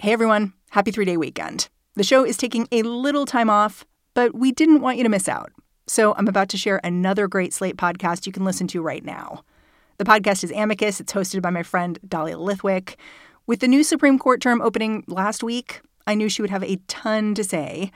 Hey everyone, happy three day weekend. The show is taking a little time off, but we didn't want you to miss out. So I'm about to share another great Slate podcast you can listen to right now. The podcast is Amicus. It's hosted by my friend Dahlia Lithwick. With the new Supreme Court term opening last week, I knew she would have a ton to say.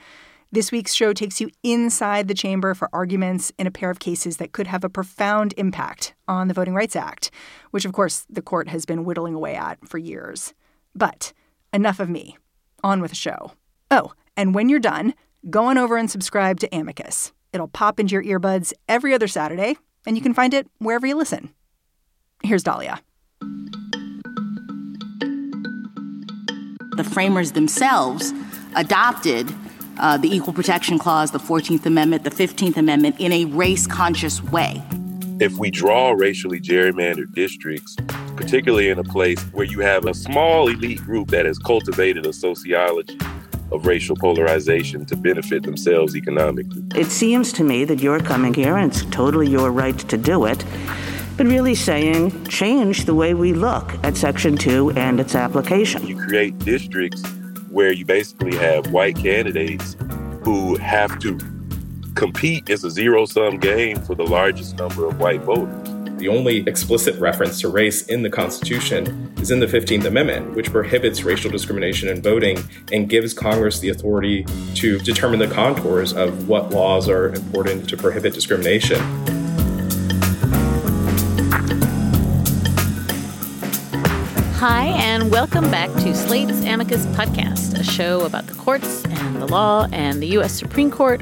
This week's show takes you inside the chamber for arguments in a pair of cases that could have a profound impact on the Voting Rights Act, which, of course, the court has been whittling away at for years. But enough of me. On with the show. Oh, and when you're done, go on over and subscribe to Amicus. It'll pop into your earbuds every other Saturday, and you can find it wherever you listen. Here's Dahlia. The framers themselves adopted uh, the Equal Protection Clause, the 14th Amendment, the 15th Amendment in a race conscious way. If we draw racially gerrymandered districts, particularly in a place where you have a small elite group that has cultivated a sociology of racial polarization to benefit themselves economically. It seems to me that you're coming here, and it's totally your right to do it, but really saying change the way we look at Section 2 and its application. You create districts where you basically have white candidates who have to compete as a zero sum game for the largest number of white voters. The only explicit reference to race in the Constitution is in the 15th Amendment, which prohibits racial discrimination in voting and gives Congress the authority to determine the contours of what laws are important to prohibit discrimination. Hi, and welcome back to Slate's Amicus podcast, a show about the courts and the law and the U.S. Supreme Court,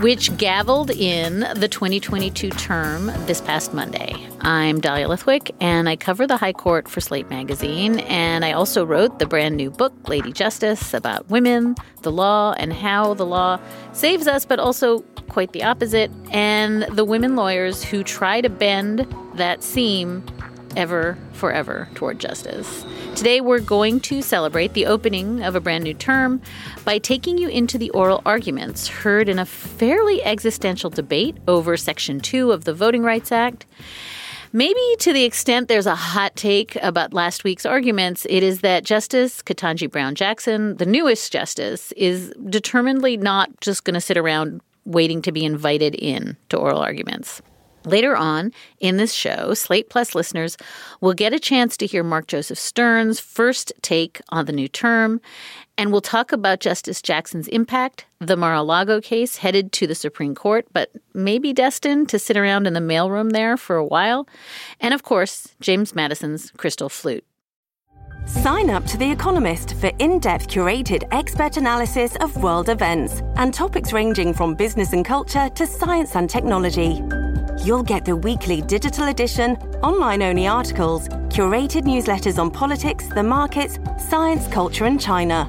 which gavelled in the 2022 term this past Monday. I'm Dahlia Lithwick, and I cover the High Court for Slate Magazine. And I also wrote the brand new book, Lady Justice, about women, the law, and how the law saves us, but also quite the opposite, and the women lawyers who try to bend that seam ever, forever toward justice. Today, we're going to celebrate the opening of a brand new term by taking you into the oral arguments heard in a fairly existential debate over Section 2 of the Voting Rights Act. Maybe to the extent there's a hot take about last week's arguments, it is that Justice Ketanji Brown Jackson, the newest justice, is determinedly not just going to sit around waiting to be invited in to oral arguments. Later on in this show, Slate Plus listeners will get a chance to hear Mark Joseph Stern's first take on the new term, and we'll talk about Justice Jackson's impact, the Mar a Lago case headed to the Supreme Court, but maybe destined to sit around in the mailroom there for a while, and of course, James Madison's Crystal Flute. Sign up to The Economist for in depth curated expert analysis of world events and topics ranging from business and culture to science and technology. You'll get the weekly digital edition, online only articles, curated newsletters on politics, the markets, science, culture, and China,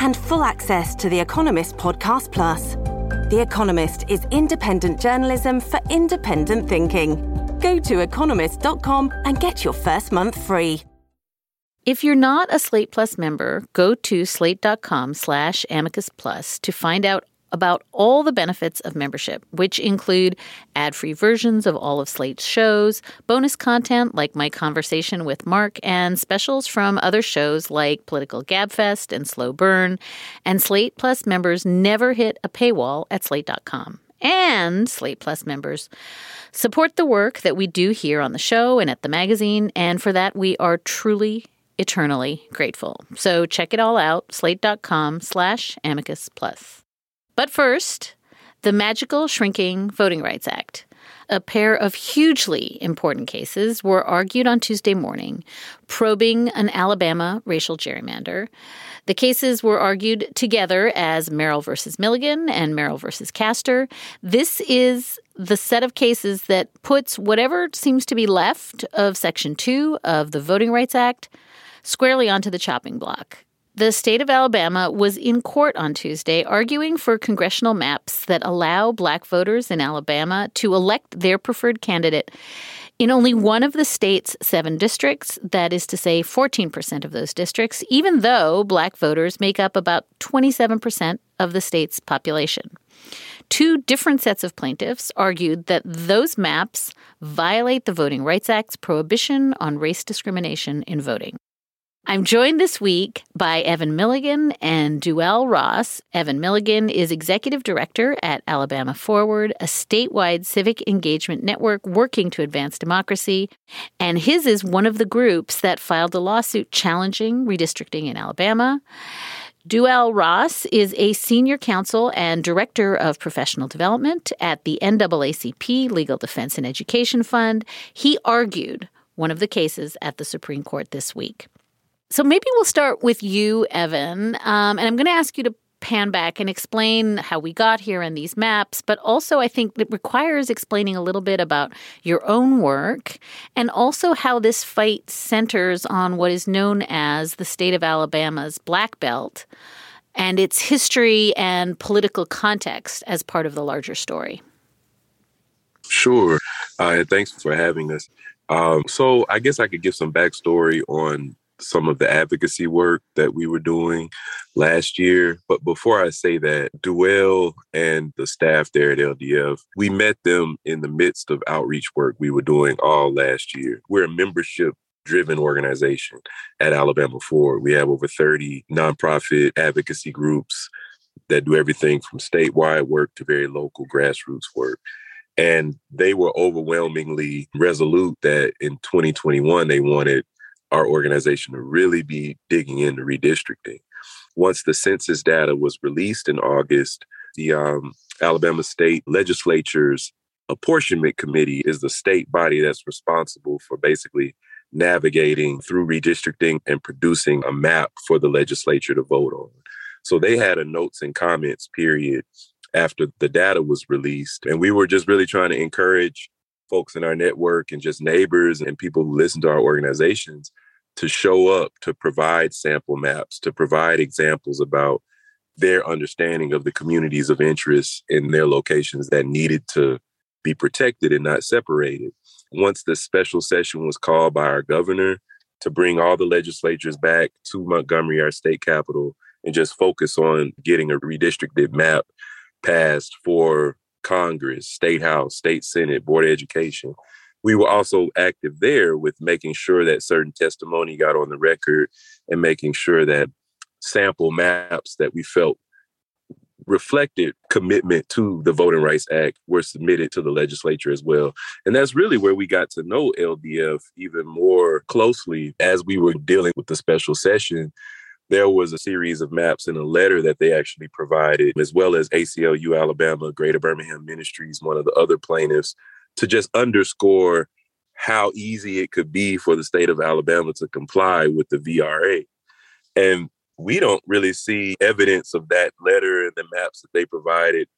and full access to The Economist Podcast Plus. The Economist is independent journalism for independent thinking. Go to economist.com and get your first month free. If you're not a Slate Plus member, go to slate.com slash amicus plus to find out about all the benefits of membership, which include ad free versions of all of Slate's shows, bonus content like my conversation with Mark, and specials from other shows like Political Gabfest and Slow Burn. And Slate Plus members never hit a paywall at slate.com. And Slate Plus members support the work that we do here on the show and at the magazine, and for that we are truly eternally grateful. So check it all out, slate.com slash amicus plus. But first, the magical shrinking Voting Rights Act. A pair of hugely important cases were argued on Tuesday morning, probing an Alabama racial gerrymander. The cases were argued together as Merrill versus Milligan and Merrill versus Caster. This is the set of cases that puts whatever seems to be left of Section 2 of the Voting Rights Act squarely onto the chopping block. The state of Alabama was in court on Tuesday arguing for congressional maps that allow black voters in Alabama to elect their preferred candidate in only one of the state's seven districts, that is to say, 14% of those districts, even though black voters make up about 27% of the state's population. Two different sets of plaintiffs argued that those maps violate the Voting Rights Act's prohibition on race discrimination in voting. I'm joined this week by Evan Milligan and Deuel Ross. Evan Milligan is executive director at Alabama Forward, a statewide civic engagement network working to advance democracy. And his is one of the groups that filed a lawsuit challenging redistricting in Alabama. Deuel Ross is a senior counsel and director of professional development at the NAACP Legal Defense and Education Fund. He argued one of the cases at the Supreme Court this week. So maybe we'll start with you, Evan. Um, and I'm going to ask you to pan back and explain how we got here in these maps, but also I think it requires explaining a little bit about your own work and also how this fight centers on what is known as the state of Alabama's Black Belt and its history and political context as part of the larger story. Sure. Uh, thanks for having us. Um, so I guess I could give some backstory on some of the advocacy work that we were doing last year. But before I say that, Deuel and the staff there at LDF, we met them in the midst of outreach work we were doing all last year. We're a membership driven organization at Alabama Forward. We have over 30 nonprofit advocacy groups that do everything from statewide work to very local grassroots work. And they were overwhelmingly resolute that in 2021 they wanted our organization to really be digging into redistricting. Once the census data was released in August, the um, Alabama State Legislature's Apportionment Committee is the state body that's responsible for basically navigating through redistricting and producing a map for the legislature to vote on. So they had a notes and comments period after the data was released. And we were just really trying to encourage folks in our network and just neighbors and people who listen to our organizations to show up to provide sample maps, to provide examples about their understanding of the communities of interest in their locations that needed to be protected and not separated. Once the special session was called by our governor to bring all the legislatures back to Montgomery, our state capital, and just focus on getting a redistricted map passed for Congress, State House, State Senate, Board of Education. We were also active there with making sure that certain testimony got on the record and making sure that sample maps that we felt reflected commitment to the Voting Rights Act were submitted to the legislature as well. And that's really where we got to know LDF even more closely as we were dealing with the special session there was a series of maps in a letter that they actually provided, as well as ACLU Alabama, Greater Birmingham Ministries, one of the other plaintiffs, to just underscore how easy it could be for the state of Alabama to comply with the VRA. And we don't really see evidence of that letter and the maps that they provided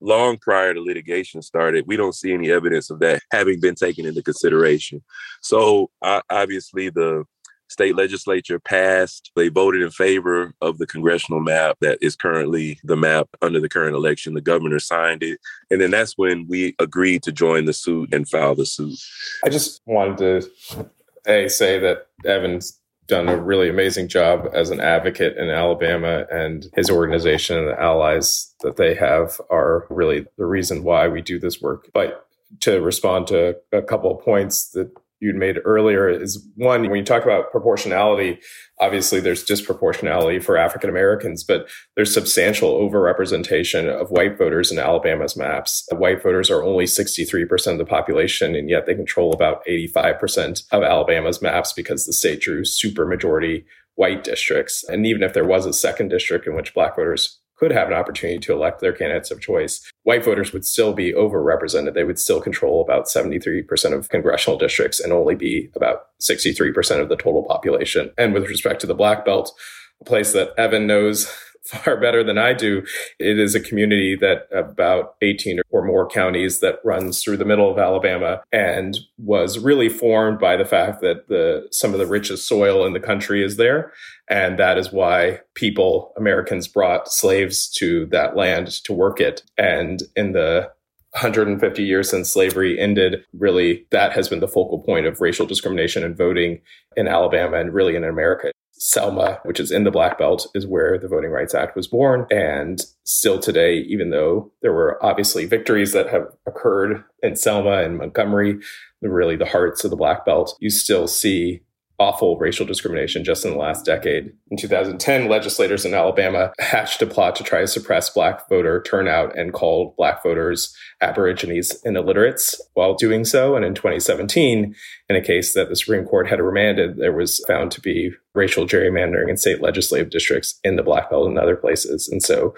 long prior to litigation started. We don't see any evidence of that having been taken into consideration. So uh, obviously, the state legislature passed. They voted in favor of the congressional map that is currently the map under the current election. The governor signed it. And then that's when we agreed to join the suit and file the suit. I just wanted to a say that Evan's done a really amazing job as an advocate in Alabama and his organization and the allies that they have are really the reason why we do this work. But to respond to a couple of points that you'd made earlier is one when you talk about proportionality obviously there's disproportionality for african americans but there's substantial overrepresentation of white voters in alabama's maps. White voters are only 63% of the population and yet they control about 85% of alabama's maps because the state drew super majority white districts. And even if there was a second district in which black voters could have an opportunity to elect their candidates of choice, white voters would still be overrepresented. They would still control about 73% of congressional districts and only be about 63% of the total population. And with respect to the Black Belt, a place that Evan knows far better than I do. It is a community that about 18 or more counties that runs through the middle of Alabama and was really formed by the fact that the some of the richest soil in the country is there. And that is why people, Americans brought slaves to that land to work it. And in the 150 years since slavery ended, really that has been the focal point of racial discrimination and voting in Alabama and really in America. Selma, which is in the Black Belt, is where the Voting Rights Act was born. And still today, even though there were obviously victories that have occurred in Selma and Montgomery, really the hearts of the Black Belt, you still see awful racial discrimination just in the last decade. In 2010, legislators in Alabama hatched a plot to try to suppress black voter turnout and called black voters aborigines and illiterates while doing so. And in 2017, in a case that the Supreme Court had remanded, there was found to be racial gerrymandering in state legislative districts in the Black Belt and other places. And so,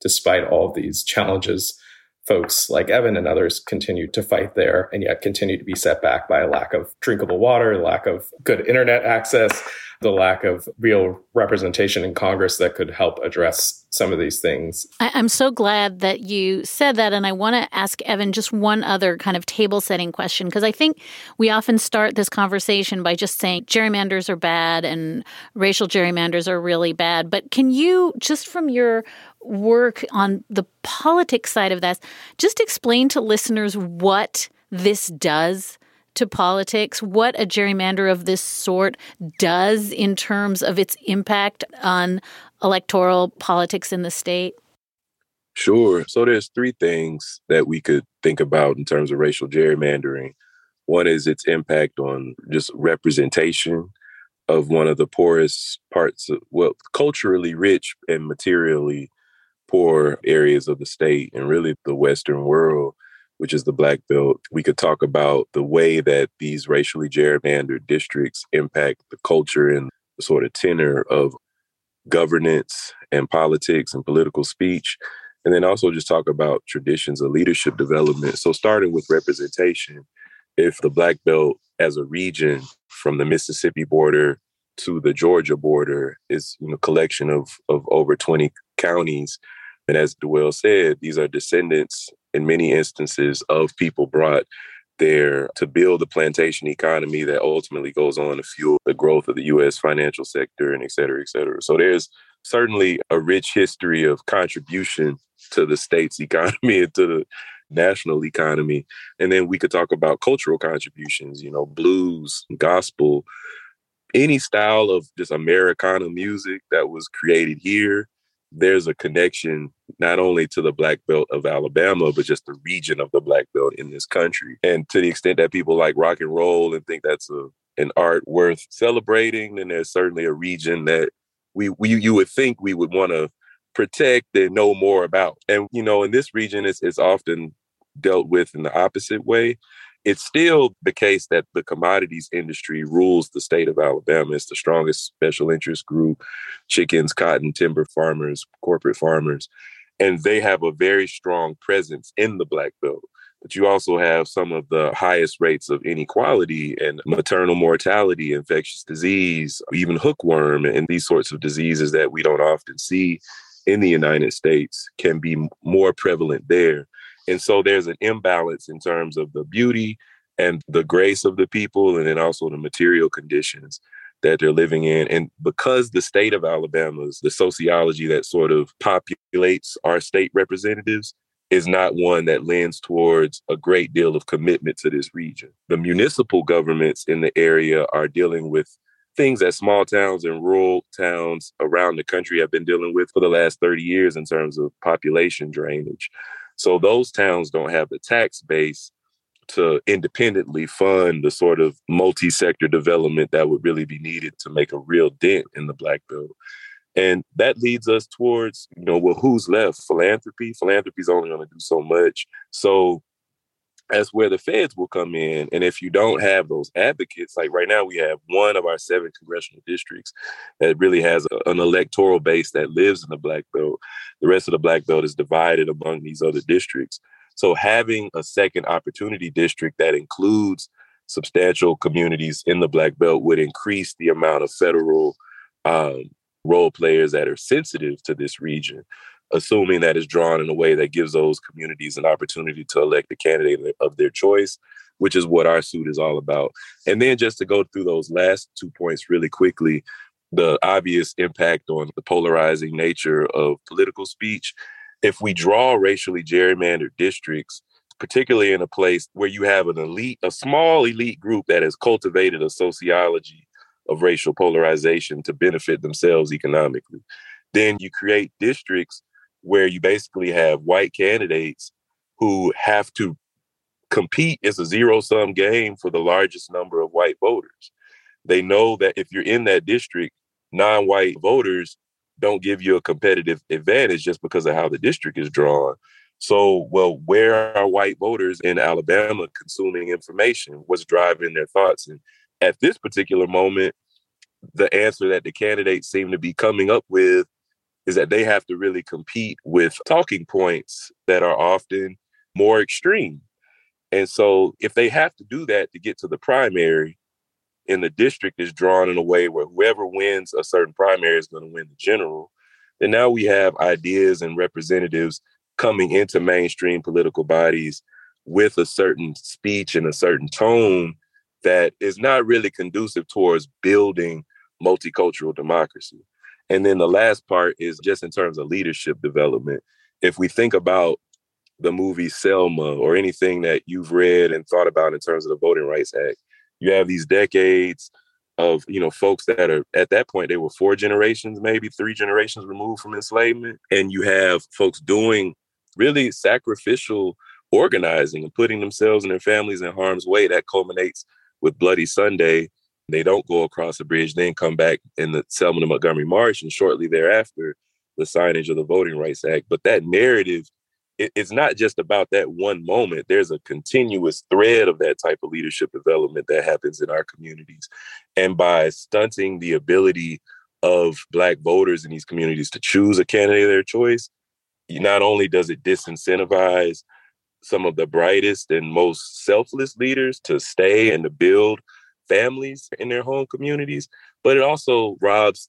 despite all of these challenges, folks like Evan and others continue to fight there and yet continue to be set back by a lack of drinkable water, lack of good internet access, the lack of real representation in Congress that could help address some of these things. I, am so glad that you said that. And I want to ask Evan just one other kind of table setting question, because I think we often start this conversation by just saying gerrymanders are bad and racial gerrymanders are really bad. But can you, just from your work on the politics side of this, just explain to listeners what this does to politics, what a gerrymander of this sort does in terms of its impact on electoral politics in the state? Sure. So there's three things that we could think about in terms of racial gerrymandering. One is its impact on just representation of one of the poorest parts of well, culturally rich and materially poor areas of the state and really the Western world, which is the Black Belt. We could talk about the way that these racially gerrymandered districts impact the culture and the sort of tenor of governance and politics and political speech. And then also just talk about traditions of leadership development. So, starting with representation, if the Black Belt as a region from the Mississippi border to the Georgia border is you know collection of of over 20 counties and as Deuel said, these are descendants in many instances of people brought there to build the plantation economy that ultimately goes on to fuel the growth of the U.S. financial sector and et cetera, et cetera. So there's certainly a rich history of contribution to the state's economy and to the national economy. And then we could talk about cultural contributions, you know, blues, gospel, any style of just Americana music that was created here there's a connection not only to the black belt of Alabama, but just the region of the black belt in this country. And to the extent that people like rock and roll and think that's a an art worth celebrating, then there's certainly a region that we, we you would think we would want to protect and know more about. And you know, in this region, it's, it's often dealt with in the opposite way it's still the case that the commodities industry rules the state of Alabama. It's the strongest special interest group chickens, cotton, timber farmers, corporate farmers. And they have a very strong presence in the Black Belt. But you also have some of the highest rates of inequality and maternal mortality, infectious disease, even hookworm, and these sorts of diseases that we don't often see in the United States can be more prevalent there and so there's an imbalance in terms of the beauty and the grace of the people, and then also the material conditions that they're living in. And because the state of Alabama's, the sociology that sort of populates our state representatives, is not one that lends towards a great deal of commitment to this region. The municipal governments in the area are dealing with things that small towns and rural towns around the country have been dealing with for the last 30 years in terms of population drainage. So those towns don't have the tax base to independently fund the sort of multi-sector development that would really be needed to make a real dent in the black belt. And that leads us towards, you know, well, who's left? Philanthropy. Philanthropy is only going to do so much. So that's where the feds will come in. And if you don't have those advocates, like right now, we have one of our seven congressional districts that really has a, an electoral base that lives in the Black Belt. The rest of the Black Belt is divided among these other districts. So having a second opportunity district that includes substantial communities in the Black Belt would increase the amount of federal um, role players that are sensitive to this region assuming that it's drawn in a way that gives those communities an opportunity to elect the candidate of their choice, which is what our suit is all about. And then just to go through those last two points really quickly, the obvious impact on the polarizing nature of political speech. If we draw racially gerrymandered districts, particularly in a place where you have an elite, a small elite group that has cultivated a sociology of racial polarization to benefit themselves economically, then you create districts where you basically have white candidates who have to compete. It's a zero sum game for the largest number of white voters. They know that if you're in that district, non white voters don't give you a competitive advantage just because of how the district is drawn. So, well, where are white voters in Alabama consuming information? What's driving their thoughts? And at this particular moment, the answer that the candidates seem to be coming up with is that they have to really compete with talking points that are often more extreme. And so, if they have to do that to get to the primary, and the district is drawn in a way where whoever wins a certain primary is going to win the general, then now we have ideas and representatives coming into mainstream political bodies with a certain speech and a certain tone that is not really conducive towards building multicultural democracy. And then the last part is just in terms of leadership development. If we think about the movie Selma or anything that you've read and thought about in terms of the Voting Rights Act, you have these decades of you know folks that are at that point they were four generations maybe three generations removed from enslavement and you have folks doing really sacrificial organizing and putting themselves and their families in harm's way that culminates with bloody sunday they don't go across the bridge then come back in the selma to montgomery march and shortly thereafter the signage of the voting rights act but that narrative it, it's not just about that one moment. There's a continuous thread of that type of leadership development that happens in our communities. And by stunting the ability of Black voters in these communities to choose a candidate of their choice, not only does it disincentivize some of the brightest and most selfless leaders to stay and to build families in their home communities, but it also robs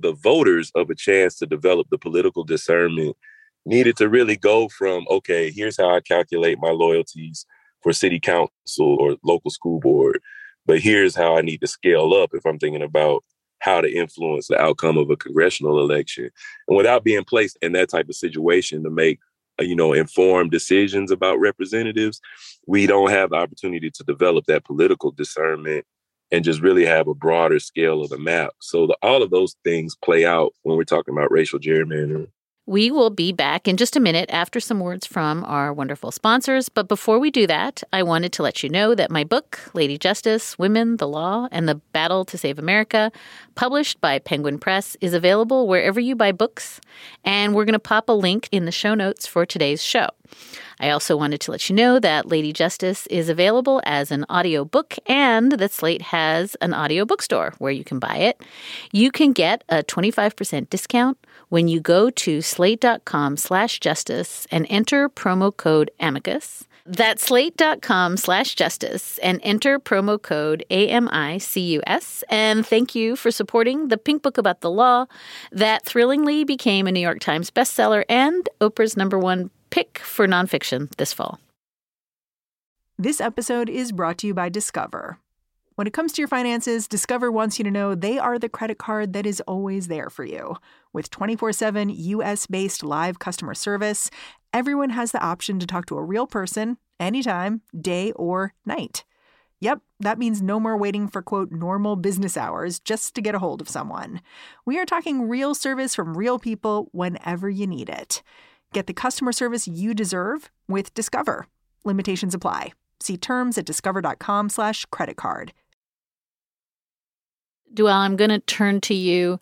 the voters of a chance to develop the political discernment needed to really go from okay here's how i calculate my loyalties for city council or local school board but here's how i need to scale up if i'm thinking about how to influence the outcome of a congressional election. And without being placed in that type of situation to make uh, you know informed decisions about representatives we don't have the opportunity to develop that political discernment and just really have a broader scale of the map so the, all of those things play out when we're talking about racial gerrymandering we will be back in just a minute after some words from our wonderful sponsors. But before we do that, I wanted to let you know that my book, Lady Justice Women, the Law, and the Battle to Save America, published by Penguin Press, is available wherever you buy books. And we're going to pop a link in the show notes for today's show. I also wanted to let you know that Lady Justice is available as an audio book and that Slate has an audio bookstore where you can buy it. You can get a 25% discount when you go to slate.com slash justice and enter promo code amicus. That's slate.com slash justice and enter promo code AMICUS. And thank you for supporting the Pink Book About the Law that thrillingly became a New York Times bestseller and Oprah's number one pick for nonfiction this fall. This episode is brought to you by Discover. When it comes to your finances, Discover wants you to know they are the credit card that is always there for you. With 24 7 US based live customer service, everyone has the option to talk to a real person anytime, day or night. Yep, that means no more waiting for quote normal business hours just to get a hold of someone. We are talking real service from real people whenever you need it. Get the customer service you deserve with Discover. Limitations apply. See terms at discover.com slash credit card. Deuel, I'm going to turn to you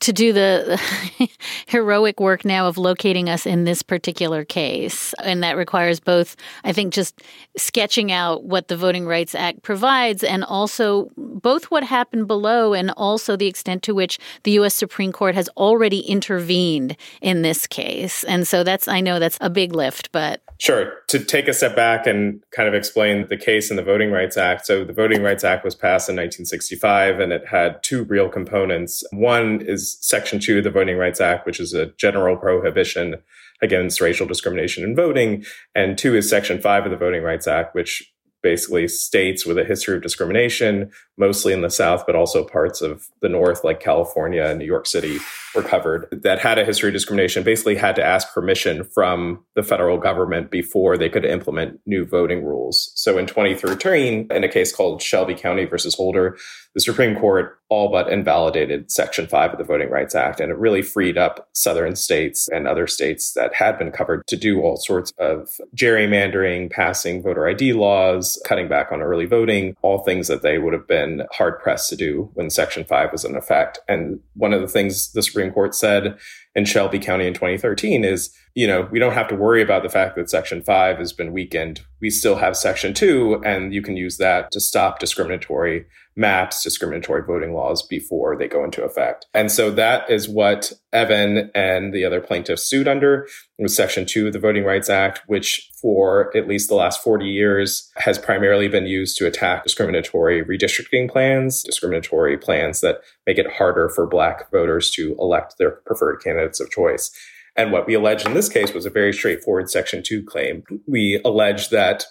to do the heroic work now of locating us in this particular case. And that requires both, I think, just sketching out what the Voting Rights Act provides and also both what happened below and also the extent to which the U.S. Supreme Court has already intervened in this case. And so that's, I know that's a big lift, but. Sure. To take a step back and kind of explain the case in the Voting Rights Act. So the Voting Rights Act was passed in 1965 and it had two real components. One is Section 2 of the Voting Rights Act, which is a general prohibition against racial discrimination in voting. And two is Section 5 of the Voting Rights Act, which basically states with a history of discrimination, mostly in the South, but also parts of the North, like California and New York City, were covered that had a history of discrimination basically had to ask permission from the federal government before they could implement new voting rules. So in 2013, in a case called Shelby County versus Holder, the Supreme Court all but invalidated Section 5 of the Voting Rights Act. And it really freed up southern states and other states that had been covered to do all sorts of gerrymandering, passing voter ID laws, cutting back on early voting, all things that they would have been hard pressed to do when Section 5 was in effect. And one of the things the Supreme Court said in Shelby County in 2013 is, you know, we don't have to worry about the fact that Section 5 has been weakened. We still have Section 2, and you can use that to stop discriminatory maps, discriminatory voting laws before they go into effect. And so that is what Evan and the other plaintiffs sued under. Was Section 2 of the Voting Rights Act, which for at least the last 40 years has primarily been used to attack discriminatory redistricting plans, discriminatory plans that make it harder for Black voters to elect their preferred candidates of choice. And what we alleged in this case was a very straightforward Section 2 claim. We alleged that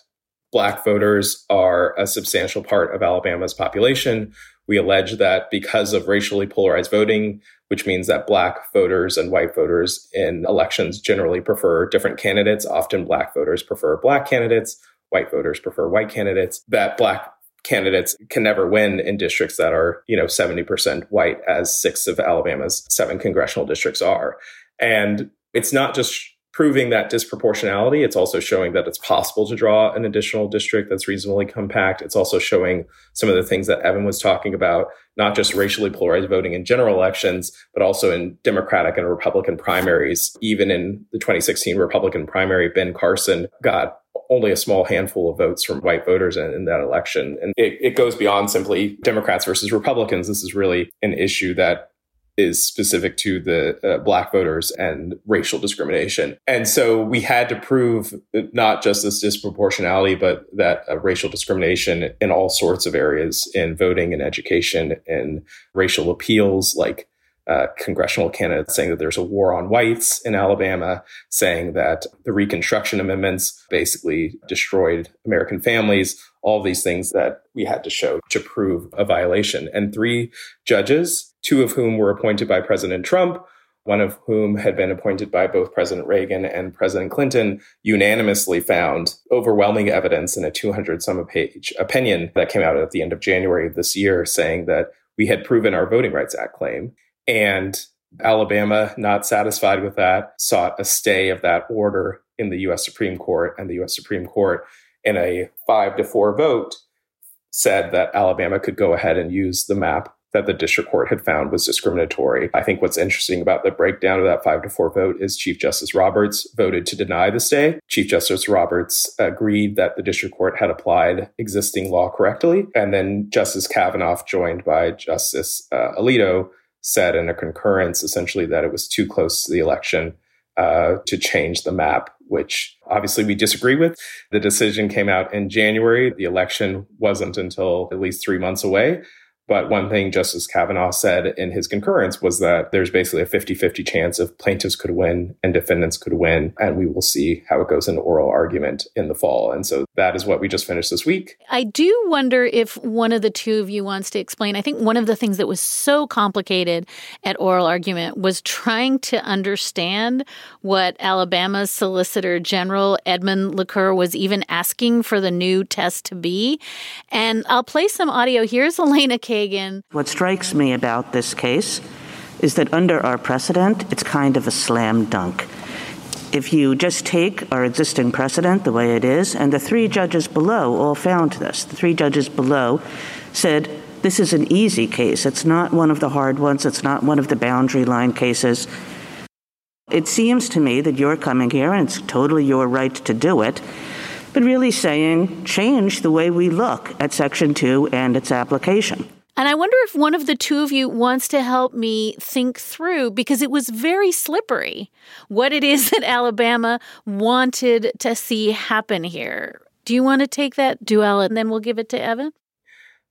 Black voters are a substantial part of Alabama's population. We allege that because of racially polarized voting, which means that Black voters and white voters in elections generally prefer different candidates, often Black voters prefer Black candidates, white voters prefer white candidates, that Black candidates can never win in districts that are, you know, 70% white, as six of Alabama's seven congressional districts are. And it's not just proving that disproportionality. It's also showing that it's possible to draw an additional district that's reasonably compact. It's also showing some of the things that Evan was talking about, not just racially polarized voting in general elections, but also in Democratic and Republican primaries. Even in the 2016 Republican primary, Ben Carson got only a small handful of votes from white voters in, in that election. And it, it goes beyond simply Democrats versus Republicans. This is really an issue that is specific to the uh, black voters and racial discrimination. And so we had to prove not just this disproportionality, but that uh, racial discrimination in all sorts of areas in voting and education and racial appeals, like uh, congressional candidates saying that there's a war on whites in Alabama, saying that the Reconstruction Amendments basically destroyed American families, all these things that we had to show to prove a violation. And three judges two of whom were appointed by President Trump, one of whom had been appointed by both President Reagan and President Clinton, unanimously found overwhelming evidence in a 200 some page opinion that came out at the end of January of this year saying that we had proven our Voting Rights Act claim. And Alabama, not satisfied with that, sought a stay of that order in the US Supreme Court. And the US Supreme Court, in a five to four vote, said that Alabama could go ahead and use the map that the district court had found was discriminatory. I think what's interesting about the breakdown of that five to four vote is Chief Justice Roberts voted to deny the stay. Chief Justice Roberts agreed that the district court had applied existing law correctly. And then Justice Kavanaugh, joined by Justice uh, Alito, said in a concurrence essentially that it was too close to the election uh, to change the map, which obviously we disagree with. The decision came out in January. The election wasn't until at least three months away. But one thing Justice Kavanaugh said in his concurrence was that there's basically a 50 50 chance of plaintiffs could win and defendants could win. And we will see how it goes in oral argument in the fall. And so that is what we just finished this week. I do wonder if one of the two of you wants to explain. I think one of the things that was so complicated at oral argument was trying to understand what Alabama's Solicitor General Edmund LaCour was even asking for the new test to be. And I'll play some audio. Here's Elena K Kagan. What strikes me about this case is that under our precedent, it's kind of a slam dunk. If you just take our existing precedent the way it is, and the three judges below all found this, the three judges below said, this is an easy case. It's not one of the hard ones. It's not one of the boundary line cases. It seems to me that you're coming here, and it's totally your right to do it, but really saying change the way we look at Section 2 and its application. And I wonder if one of the two of you wants to help me think through, because it was very slippery, what it is that Alabama wanted to see happen here. Do you want to take that Deuel and then we'll give it to Evan?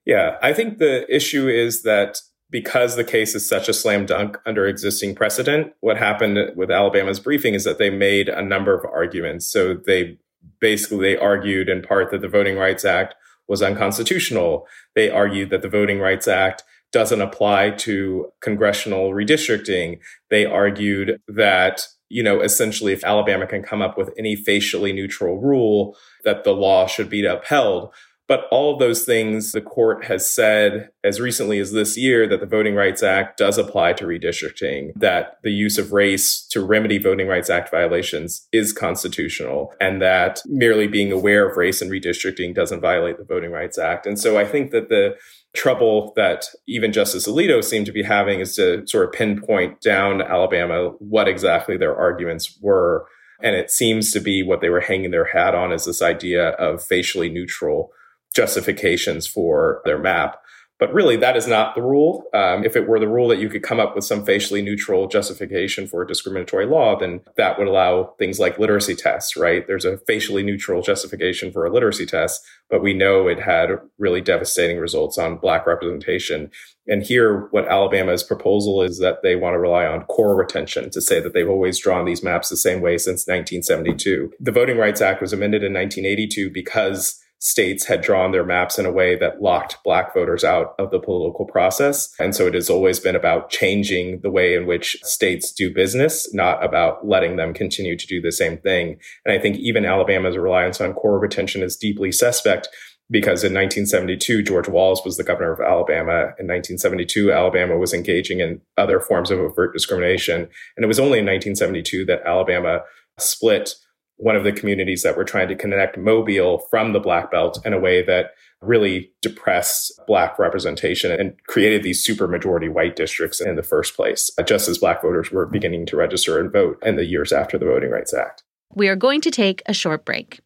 Yeah, I think the issue is that because the case is such a slam dunk under existing precedent, what happened with Alabama's briefing is that they made a number of arguments. So they basically they argued in part that the Voting Rights Act was unconstitutional. They argued that the Voting Rights Act doesn't apply to congressional redistricting. They argued that, you know, essentially if Alabama can come up with any facially neutral rule, that the law should be upheld. But all of those things, the court has said as recently as this year that the Voting Rights Act does apply to redistricting, that the use of race to remedy Voting Rights Act violations is constitutional, and that merely being aware of race and redistricting doesn't violate the Voting Rights Act. And so I think that the trouble that even Justice Alito seemed to be having is to sort of pinpoint down Alabama what exactly their arguments were. And it seems to be what they were hanging their hat on is this idea of facially neutral justifications for their map. But really, that is not the rule. Um, if it were the rule that you could come up with some facially neutral justification for a discriminatory law, then that would allow things like literacy tests, right? There's a facially neutral justification for a literacy test, but we know it had really devastating results on Black representation. And here, what Alabama's proposal is that they want to rely on core retention to say that they've always drawn these maps the same way since 1972. The Voting Rights Act was amended in 1982 because states had drawn their maps in a way that locked black voters out of the political process. And so it has always been about changing the way in which states do business, not about letting them continue to do the same thing. And I think even Alabama's reliance on core retention is deeply suspect because in 1972, George Wallace was the governor of Alabama. In 1972, Alabama was engaging in other forms of overt discrimination. And it was only in 1972 that Alabama split one of the communities that were trying to connect Mobile from the Black Belt in a way that really depressed Black representation and created these super majority white districts in the first place, uh, just as Black voters were beginning to register and vote in the years after the Voting Rights Act. We are going to take a short break.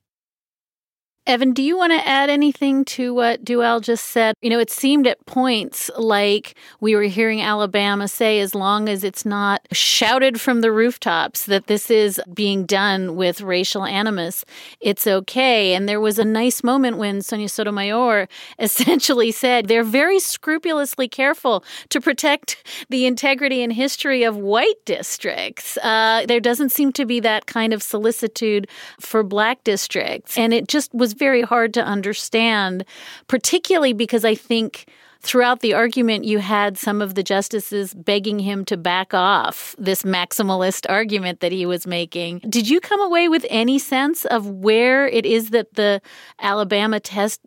Evan, do you want to add anything to what Deuel just said? You know, it seemed at points like we were hearing Alabama say, as long as it's not shouted from the rooftops that this is being done with racial animus, it's okay. And there was a nice moment when Sonia Sotomayor essentially said they're very scrupulously careful to protect the integrity and history of white districts. Uh, there doesn't seem to be that kind of solicitude for black districts. And it just was very hard to understand, particularly because I think throughout the argument, you had some of the justices begging him to back off this maximalist argument that he was making. Did you come away with any sense of where it is that the Alabama test,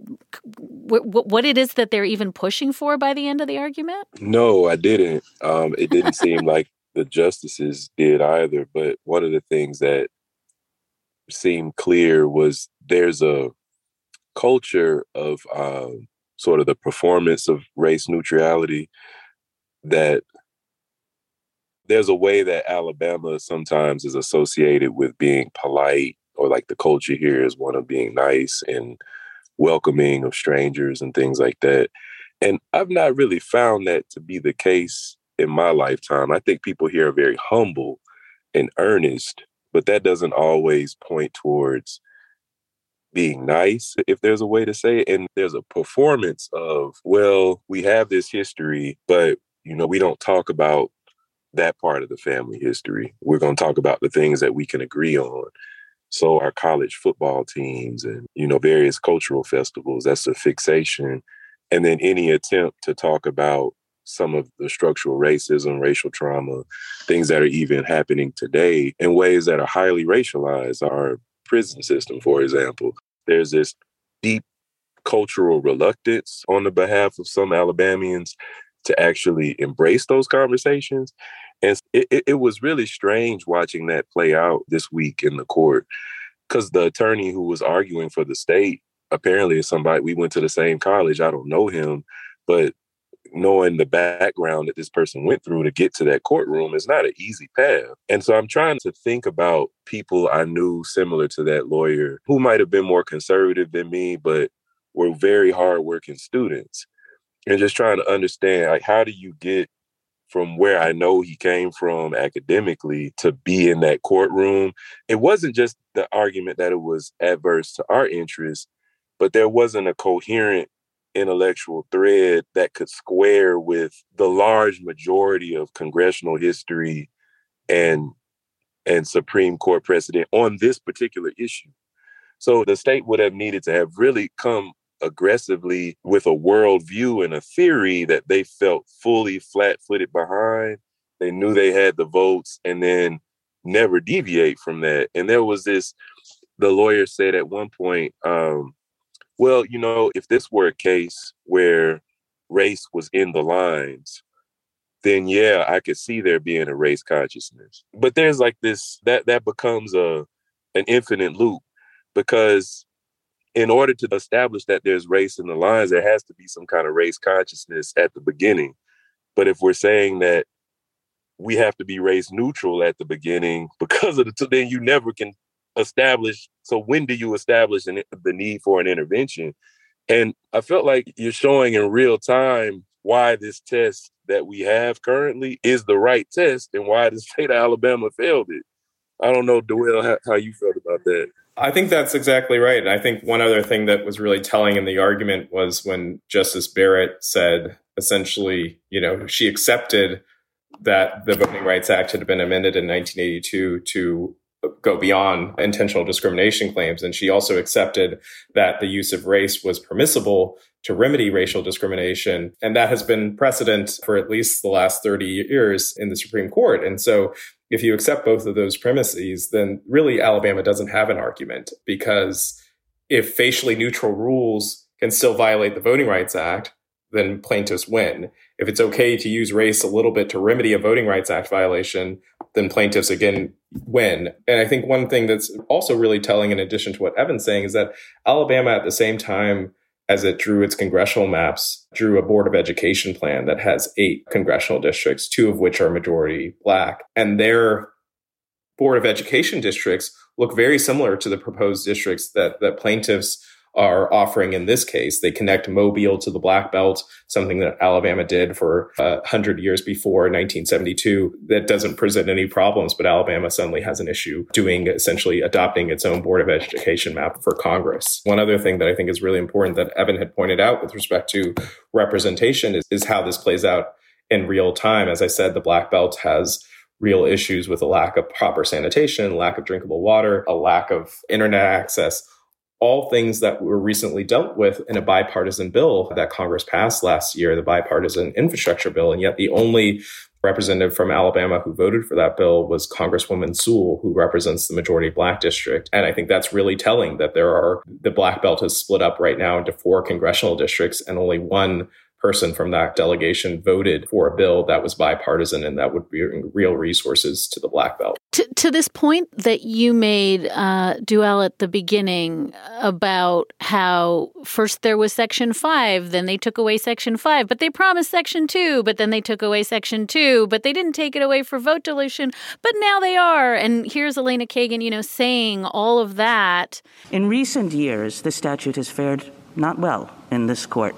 what it is that they're even pushing for by the end of the argument? No, I didn't. Um, it didn't seem like the justices did either. But one of the things that seemed clear was there's a culture of um, sort of the performance of race neutrality that there's a way that Alabama sometimes is associated with being polite or like the culture here is one of being nice and welcoming of strangers and things like that. And I've not really found that to be the case in my lifetime. I think people here are very humble and earnest, but that doesn't always point towards being nice, if there's a way to say it. And there's a performance of, well, we have this history, but, you know, we don't talk about that part of the family history. We're going to talk about the things that we can agree on. So our college football teams and, you know, various cultural festivals, that's a fixation. And then any attempt to talk about some of the structural racism, racial trauma, things that are even happening today in ways that are highly racialized. Our prison system, for example. There's this deep cultural reluctance on the behalf of some Alabamians to actually embrace those conversations. And it, it, it was really strange watching that play out this week in the court because the attorney who was arguing for the state apparently is somebody we went to the same college. I don't know him, but knowing the background that this person went through to get to that courtroom is not an easy path. And so I'm trying to think about people I knew similar to that lawyer who might have been more conservative than me, but were very hardworking students. And just trying to understand like how do you get from where I know he came from academically to be in that courtroom. It wasn't just the argument that it was adverse to our interests, but there wasn't a coherent intellectual thread that could square with the large majority of congressional history and and Supreme Court precedent on this particular issue. So the state would have needed to have really come aggressively with a worldview and a theory that they felt fully flat footed behind. They knew they had the votes and then never deviate from that. And there was this, the lawyer said at one point, um, well, you know, if this were a case where race was in the lines, then yeah, I could see there being a race consciousness. But there's like this that that becomes a an infinite loop because in order to establish that there's race in the lines, there has to be some kind of race consciousness at the beginning. But if we're saying that we have to be race neutral at the beginning because of the then you never can establish. So when do you establish an, the need for an intervention? And I felt like you're showing in real time why this test that we have currently is the right test and why the state of Alabama failed it. I don't know, Deuel, how, how you felt about that. I think that's exactly right. And I think one other thing that was really telling in the argument was when Justice Barrett said essentially, you know, she accepted that the Voting Rights Act had been amended in 1982 to go beyond intentional discrimination claims. And she also accepted that the use of race was permissible to remedy racial discrimination. And that has been precedent for at least the last 30 years in the Supreme Court. And so if you accept both of those premises, then really Alabama doesn't have an argument because if facially neutral rules can still violate the Voting Rights Act, then plaintiffs win. If it's okay to use race a little bit to remedy a Voting Rights Act violation, then plaintiffs again win. And I think one thing that's also really telling, in addition to what Evan's saying, is that Alabama at the same time as it drew its congressional maps, drew a Board of Education plan that has eight congressional districts, two of which are majority black. And their Board of Education districts look very similar to the proposed districts that, that plaintiffs are offering in this case. They connect Mobile to the Black Belt, something that Alabama did for uh, hundred years before 1972. That doesn't present any problems, but Alabama suddenly has an issue doing essentially adopting its own Board of Education map for Congress. One other thing that I think is really important that Evan had pointed out with respect to representation is, is how this plays out in real time. As I said, the Black Belt has real issues with a lack of proper sanitation, lack of drinkable water, a lack of internet access, all things that were recently dealt with in a bipartisan bill that Congress passed last year, the bipartisan infrastructure bill. And yet the only representative from Alabama who voted for that bill was Congresswoman Sewell, who represents the majority black district. And I think that's really telling that there are the black belt is split up right now into four congressional districts and only one person from that delegation voted for a bill that was bipartisan and that would bring real resources to the Black Belt. To, to this point that you made, uh, Deuel, at the beginning about how first there was Section 5, then they took away Section 5, but they promised Section 2, but then they took away Section 2, but they didn't take it away for vote dilution, but now they are. And here's Elena Kagan, you know, saying all of that. In recent years, the statute has fared not well in this court.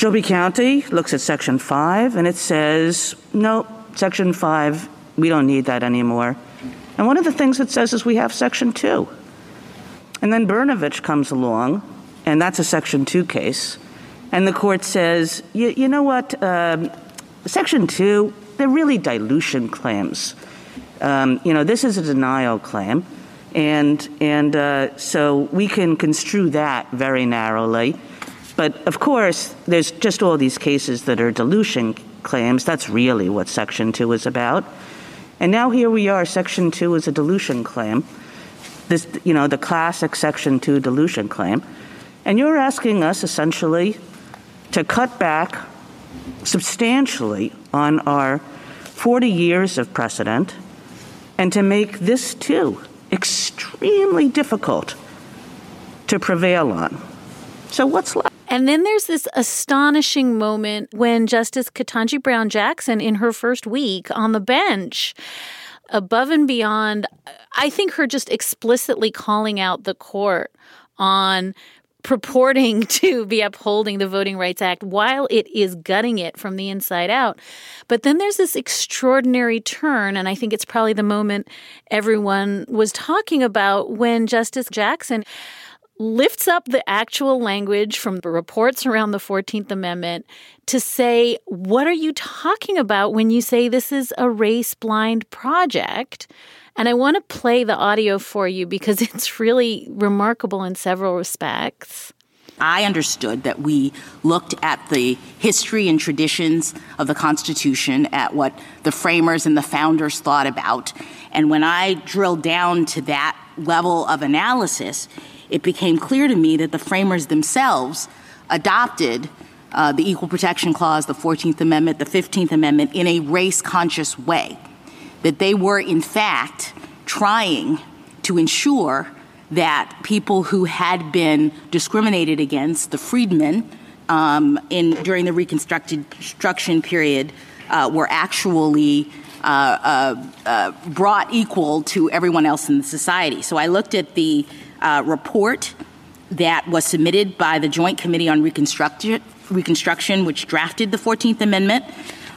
Shelby County looks at Section 5 and it says, no, Section 5, we don't need that anymore. And one of the things it says is we have Section 2. And then Brnovich comes along, and that's a Section 2 case. And the court says, you know what, um, Section 2, they're really dilution claims. Um, you know, this is a denial claim. And, and uh, so we can construe that very narrowly. But of course, there's just all these cases that are dilution claims. That's really what Section 2 is about. And now here we are, Section 2 is a dilution claim. This, you know, the classic Section 2 dilution claim. And you're asking us essentially to cut back substantially on our 40 years of precedent and to make this too extremely difficult to prevail on. So what's left? And then there's this astonishing moment when Justice Ketanji Brown Jackson, in her first week on the bench, above and beyond, I think her just explicitly calling out the court on purporting to be upholding the Voting Rights Act while it is gutting it from the inside out. But then there's this extraordinary turn, and I think it's probably the moment everyone was talking about when Justice Jackson lifts up the actual language from the reports around the 14th Amendment to say, what are you talking about when you say this is a race blind project? And I want to play the audio for you because it's really remarkable in several respects. I understood that we looked at the history and traditions of the Constitution, at what the framers and the founders thought about. And when I drilled down to that level of analysis, it became clear to me that the framers themselves adopted uh, the Equal Protection Clause, the 14th Amendment, the 15th Amendment in a race conscious way. That they were, in fact, trying to ensure that people who had been discriminated against, the freedmen, um, in, during the Reconstruction period, uh, were actually uh, uh, uh, brought equal to everyone else in the society. So I looked at the uh, report that was submitted by the Joint Committee on Reconstruction, Reconstruction which drafted the 14th Amendment.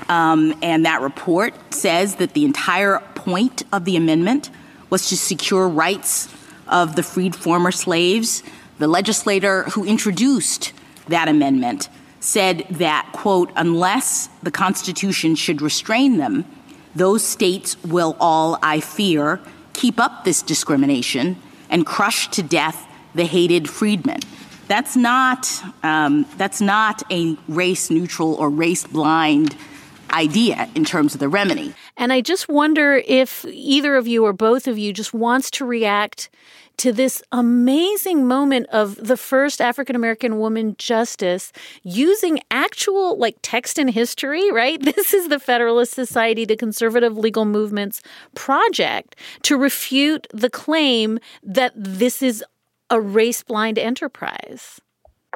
Um, and that report says that the entire point of the amendment was to secure rights of the freed former slaves. The legislator who introduced that amendment said that, quote, unless the Constitution should restrain them, those states will all, I fear, keep up this discrimination and crush to death the hated freedmen. That's not, um, that's not a race neutral or race blind idea in terms of the remedy. And I just wonder if either of you or both of you just wants to react to this amazing moment of the first African American woman justice using actual like text and history, right? This is the Federalist Society, the conservative legal movements project to refute the claim that this is a race blind enterprise.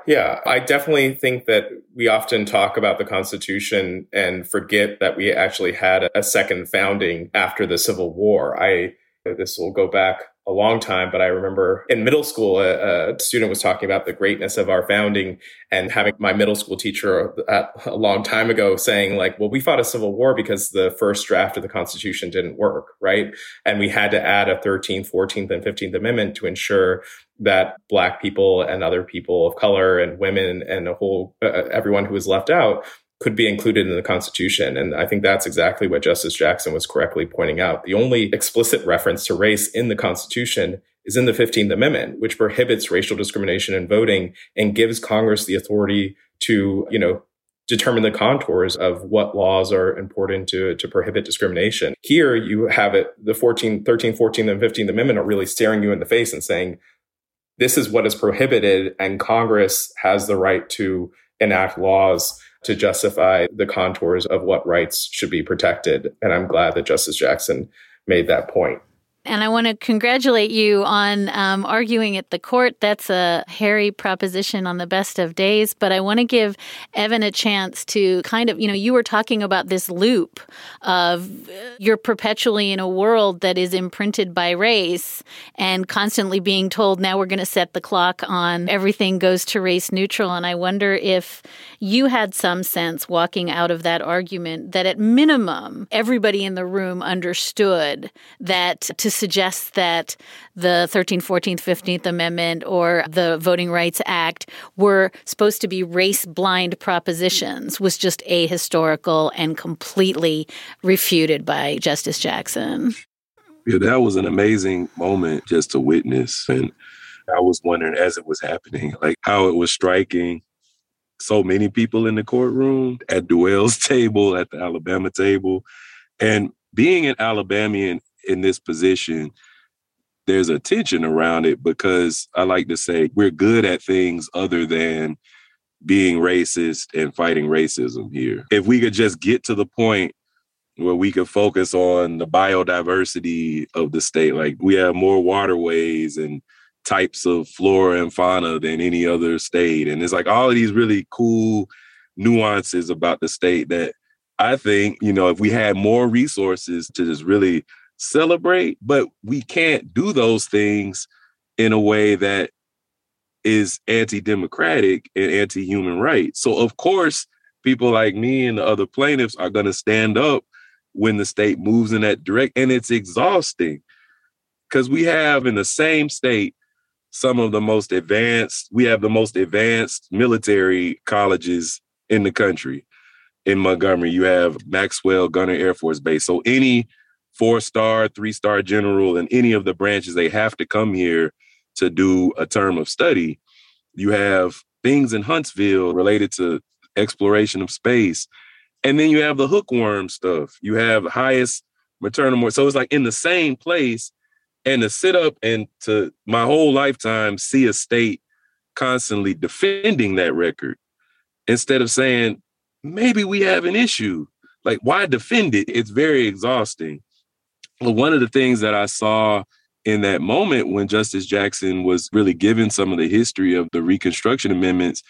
Yeah, I definitely think that we often talk about the Constitution and forget that we actually had a second founding after the Civil War. I this will go back a long time, but I remember in middle school, a, a, student was talking about the greatness of our founding and having my middle school teacher at, a long time ago saying like, well, we fought a civil war because the first draft of the constitution didn't work. Right. And we had to add a 13th, 14th and 15th amendment to ensure that black people and other people of color and women and a whole, uh, everyone who was left out could be included in the Constitution. And I think that's exactly what Justice Jackson was correctly pointing out. The only explicit reference to race in the Constitution is in the 15th Amendment, which prohibits racial discrimination in voting and gives Congress the authority to, you know, determine the contours of what laws are important to, to prohibit discrimination. Here you have it, the 14th, 13th, 14th, and 15th Amendment are really staring you in the face and saying, this is what is prohibited and Congress has the right to enact laws to justify the contours of what rights should be protected. And I'm glad that Justice Jackson made that point. And I want to congratulate you on um, arguing at the court. That's a hairy proposition on the best of days. But I want to give Evan a chance to kind of, you know, you were talking about this loop of uh, you're perpetually in a world that is imprinted by race and constantly being told, now we're going to set the clock on everything goes to race neutral. And I wonder if you had some sense walking out of that argument that at minimum, everybody in the room understood that to suggests that the 13th, 14th, 15th Amendment or the Voting Rights Act were supposed to be race blind propositions was just ahistorical and completely refuted by Justice Jackson. Yeah, that was an amazing moment just to witness. And I was wondering as it was happening, like how it was striking so many people in the courtroom at Deuel's table, at the Alabama table. And being an Alabamian in this position, there's a tension around it because I like to say we're good at things other than being racist and fighting racism here. If we could just get to the point where we could focus on the biodiversity of the state, like we have more waterways and types of flora and fauna than any other state. And it's like all of these really cool nuances about the state that I think, you know, if we had more resources to just really celebrate, but we can't do those things in a way that is anti-democratic and anti-human rights. So of course, people like me and the other plaintiffs are going to stand up when the state moves in that direct and it's exhausting because we have in the same state some of the most advanced we have the most advanced military colleges in the country in Montgomery you have Maxwell Gunter Air Force Base so any four star, three star general in any of the branches, they have to come here to do a term of study. You have things in Huntsville related to exploration of space. And then you have the hookworm stuff. You have highest maternal mortality. So it's like in the same place. And to sit up and to my whole lifetime see a state constantly defending that record instead of saying, maybe we have an issue. Like, why defend it? It's very exhausting. One of the things that I saw in that moment when Justice Jackson was really given some of the history of the Reconstruction Amendments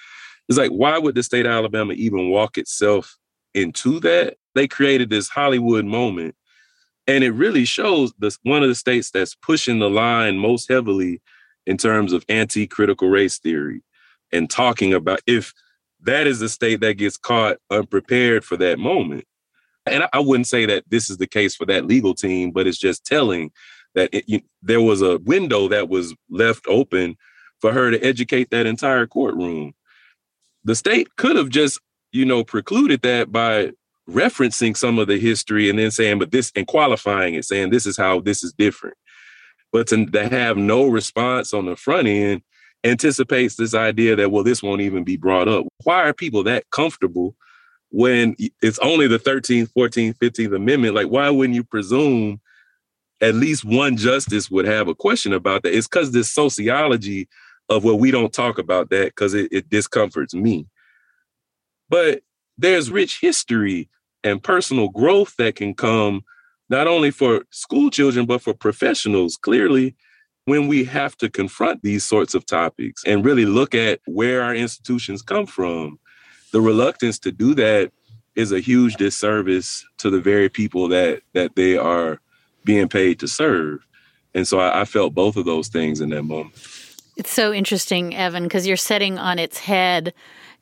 is like, why would the state of Alabama even walk itself into that? They created this Hollywood moment. And it really shows this one of the states that's pushing the line most heavily in terms of anti-critical race theory and talking about if that is the state that gets caught unprepared for that moment. And I wouldn't say that this is the case for that legal team, but it's just telling that it, you, there was a window that was left open for her to educate that entire courtroom. The state could have just, you know, precluded that by referencing some of the history and then saying, but this and qualifying it, saying this is how this is different. But to, to have no response on the front end anticipates this idea that, well, this won't even be brought up. Why are people that comfortable when it's only the 13th, 14th, 15th Amendment? Like, why wouldn't you presume at least one justice would have a question about that. It's because this sociology of well, we don't talk about that because it, it discomforts me. But there's rich history and personal growth that can come not only for school children, but for professionals. Clearly, when we have to confront these sorts of topics and really look at where our institutions come from, the reluctance to do that is a huge disservice to the very people that that they are being paid to serve. And so I, I felt both of those things in that moment. It's so interesting, Evan, because you're setting on its head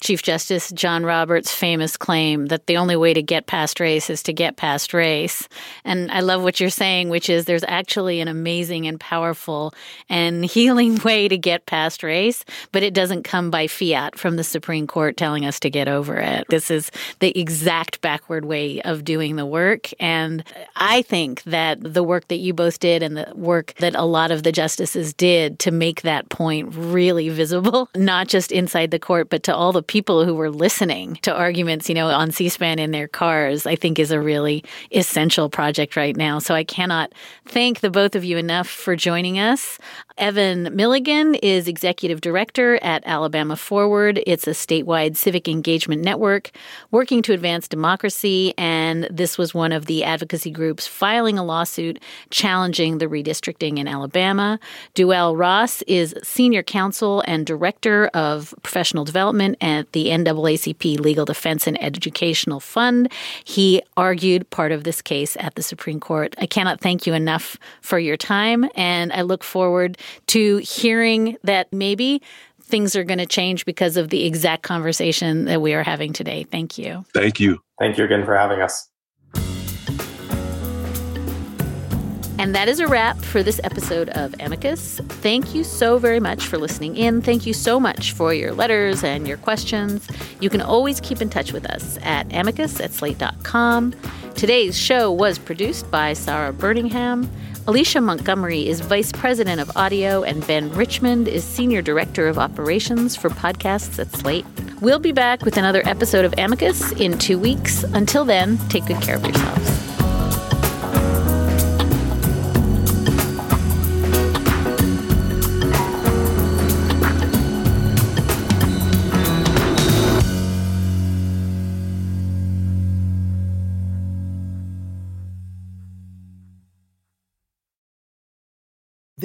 Chief Justice John Roberts' famous claim that the only way to get past race is to get past race. And I love what you're saying, which is there's actually an amazing and powerful and healing way to get past race, but it doesn't come by fiat from the Supreme Court telling us to get over it. This is the exact backward way of doing the work. And I think that the work that you both did and the work that a lot of the justices did to make that point really visible, not just inside the court, but to all the people who were listening to arguments, you know, on C SPAN in their cars, I think is a really essential project right now. So I cannot thank the both of you enough for joining us. Evan Milligan is executive director at Alabama Forward. It's a statewide civic engagement network working to advance democracy. And this was one of the advocacy groups filing a lawsuit challenging the redistricting in Alabama. Deuel Ross is senior counsel and director of professional development at the NAACP Legal Defense and Educational Fund. He argued part of this case at the Supreme Court. I cannot thank you enough for your time, and I look forward to hearing that maybe things are going to change because of the exact conversation that we are having today. Thank you. Thank you. Thank you again for having us. And that is a wrap for this episode of Amicus. Thank you so very much for listening in. Thank you so much for your letters and your questions. You can always keep in touch with us at amicus at slate.com. Today's show was produced by Sarah Burningham. Alicia Montgomery is Vice President of Audio, and Ben Richmond is Senior Director of Operations for Podcasts at Slate. We'll be back with another episode of Amicus in two weeks. Until then, take good care of yourselves.